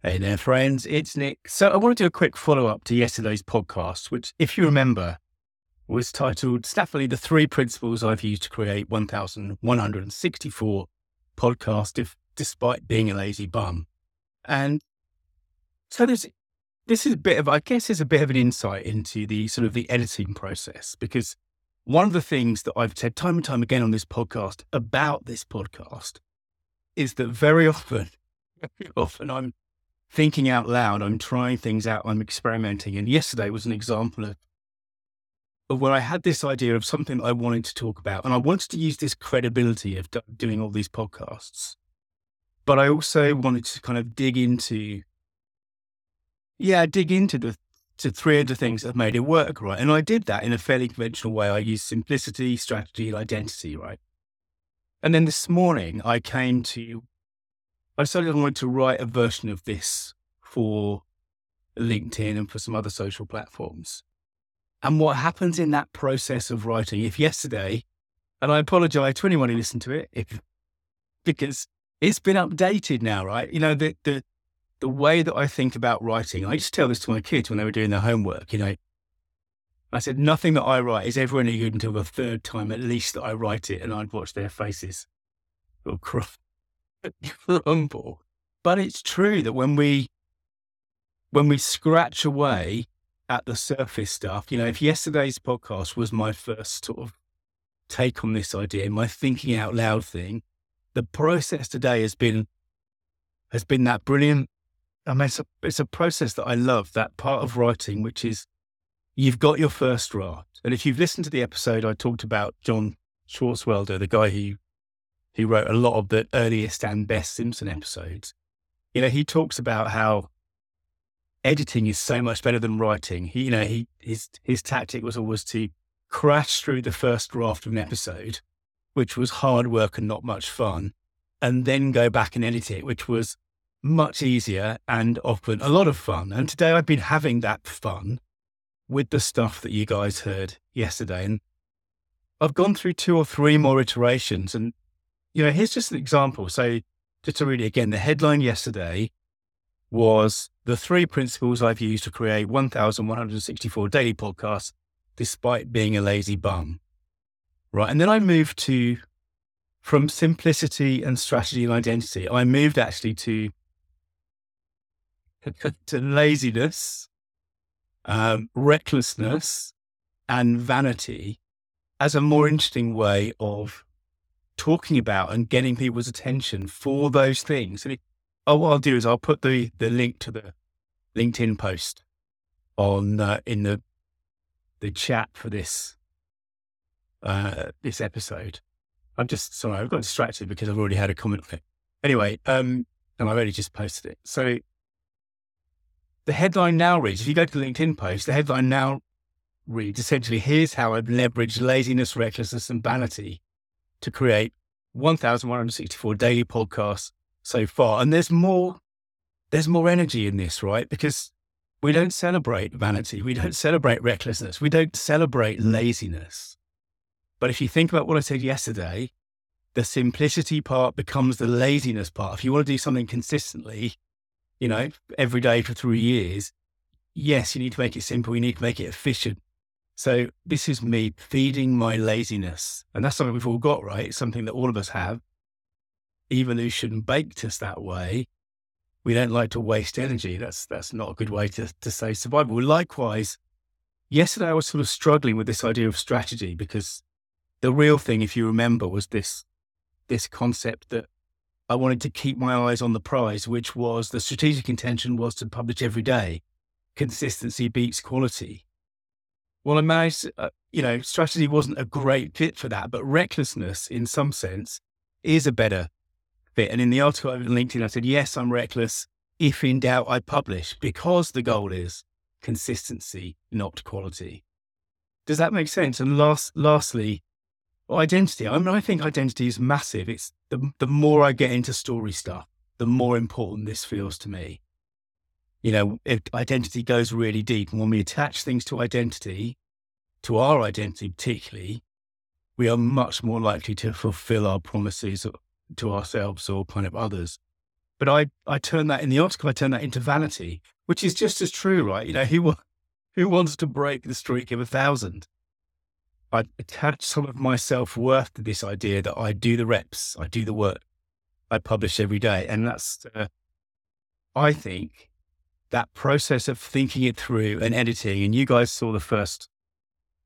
Hey there, friends. It's Nick. So, I want to do a quick follow up to yesterday's podcast, which, if you remember, was titled Snappily The Three Principles I've Used to Create 1,164 Podcasts if, Despite Being a Lazy Bum. And so, this, this is a bit of, I guess, is a bit of an insight into the sort of the editing process, because one of the things that I've said time and time again on this podcast about this podcast is that very often, very often I'm thinking out loud. I'm trying things out. I'm experimenting. And yesterday was an example of, of where I had this idea of something I wanted to talk about. And I wanted to use this credibility of do- doing all these podcasts. But I also wanted to kind of dig into, yeah, dig into the to three of the things that made it work, right? And I did that in a fairly conventional way. I used simplicity, strategy, and identity, right? And then this morning I came to I decided I wanted to write a version of this for LinkedIn and for some other social platforms. And what happens in that process of writing, if yesterday, and I apologize to anyone who listened to it, if, because it's been updated now, right? You know, the, the, the way that I think about writing, I used to tell this to my kids when they were doing their homework, you know, I said, nothing that I write is ever any good until the third time at least that I write it and I'd watch their faces. Oh, But it's true that when we when we scratch away at the surface stuff, you know, if yesterday's podcast was my first sort of take on this idea, my thinking out loud thing, the process today has been has been that brilliant. I mean, it's a, it's a process that I love, that part of writing, which is you've got your first draft. And if you've listened to the episode, I talked about John Swartzwelder, the guy who he wrote a lot of the earliest and best Simpson episodes. You know, he talks about how editing is so much better than writing. He, you know, he his his tactic was always to crash through the first draft of an episode, which was hard work and not much fun, and then go back and edit it, which was much easier and often a lot of fun. And today I've been having that fun with the stuff that you guys heard yesterday. And I've gone through two or three more iterations and you know, here's just an example. So, just to read it again, the headline yesterday was the three principles I've used to create 1,164 daily podcasts despite being a lazy bum. Right. And then I moved to from simplicity and strategy and identity, I moved actually to to laziness, um, recklessness, and vanity as a more interesting way of talking about and getting people's attention for those things. And it, oh, what I'll do is I'll put the the link to the LinkedIn post on uh, in the the chat for this uh, this episode. I'm just sorry, I've got distracted because I've already had a comment on it. Anyway, um, and I've already just posted it. So the headline now reads: If you go to the LinkedIn post, the headline now reads essentially: Here's how I've leveraged laziness, recklessness, and vanity to create 1,164 daily podcasts so far. And there's more, there's more energy in this, right? Because we don't celebrate vanity. We don't celebrate recklessness. We don't celebrate laziness. But if you think about what I said yesterday, the simplicity part becomes the laziness part. If you want to do something consistently, you know, every day for three years, yes, you need to make it simple. You need to make it efficient. So this is me feeding my laziness. And that's something we've all got, right? It's something that all of us have. Evolution baked us that way. We don't like to waste energy. That's that's not a good way to, to say survival. Likewise, yesterday I was sort of struggling with this idea of strategy because the real thing, if you remember, was this this concept that I wanted to keep my eyes on the prize, which was the strategic intention was to publish every day. Consistency beats quality. Well, I managed, uh, you know, strategy wasn't a great fit for that, but recklessness in some sense is a better fit. And in the article on LinkedIn, I said, yes, I'm reckless. If in doubt, I publish because the goal is consistency, not quality. Does that make sense? And last, lastly, identity. I mean, I think identity is massive. It's the, the more I get into story stuff, the more important this feels to me you know, identity goes really deep, and when we attach things to identity, to our identity particularly, we are much more likely to fulfill our promises to ourselves or kind of others. But I, I turn that in the article, I turn that into vanity, which is just as true, right? You know, who, who wants to break the streak of a thousand? I attach some of my self worth to this idea that I do the reps, I do the work, I publish every day. And that's, uh, I think, that process of thinking it through and editing. And you guys saw the first,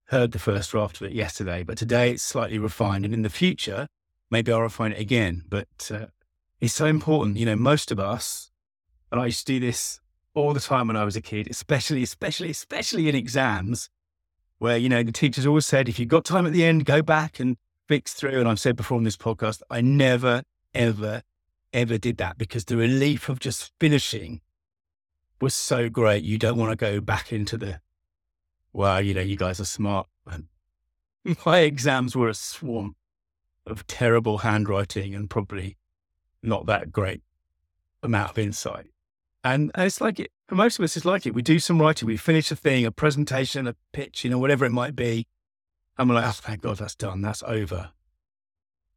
heard the first draft of it yesterday, but today it's slightly refined. And in the future, maybe I'll refine it again. But uh, it's so important. You know, most of us, and I used to do this all the time when I was a kid, especially, especially, especially in exams, where, you know, the teachers always said, if you've got time at the end, go back and fix through. And I've said before on this podcast, I never, ever, ever did that because the relief of just finishing was so great. You don't want to go back into the, well, you know, you guys are smart. And my exams were a swamp of terrible handwriting and probably not that great amount of insight. And, and it's like it, for most of us, it's like it. We do some writing, we finish a thing, a presentation, a pitch, you know, whatever it might be. And we're like, oh, thank God that's done, that's over.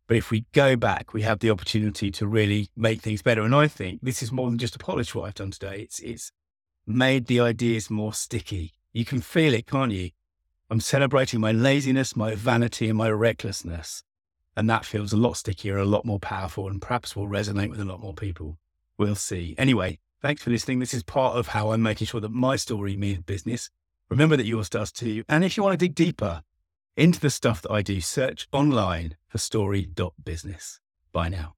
But if we go back, we have the opportunity to really make things better. And I think this is more than just a polish what I've done today. It's it's made the ideas more sticky. You can feel it, can't you? I'm celebrating my laziness, my vanity, and my recklessness. And that feels a lot stickier, a lot more powerful, and perhaps will resonate with a lot more people. We'll see. Anyway, thanks for listening. This is part of how I'm making sure that my story means business. Remember that yours does too. And if you want to dig deeper, into the stuff that I do, search online for story.business. Bye now.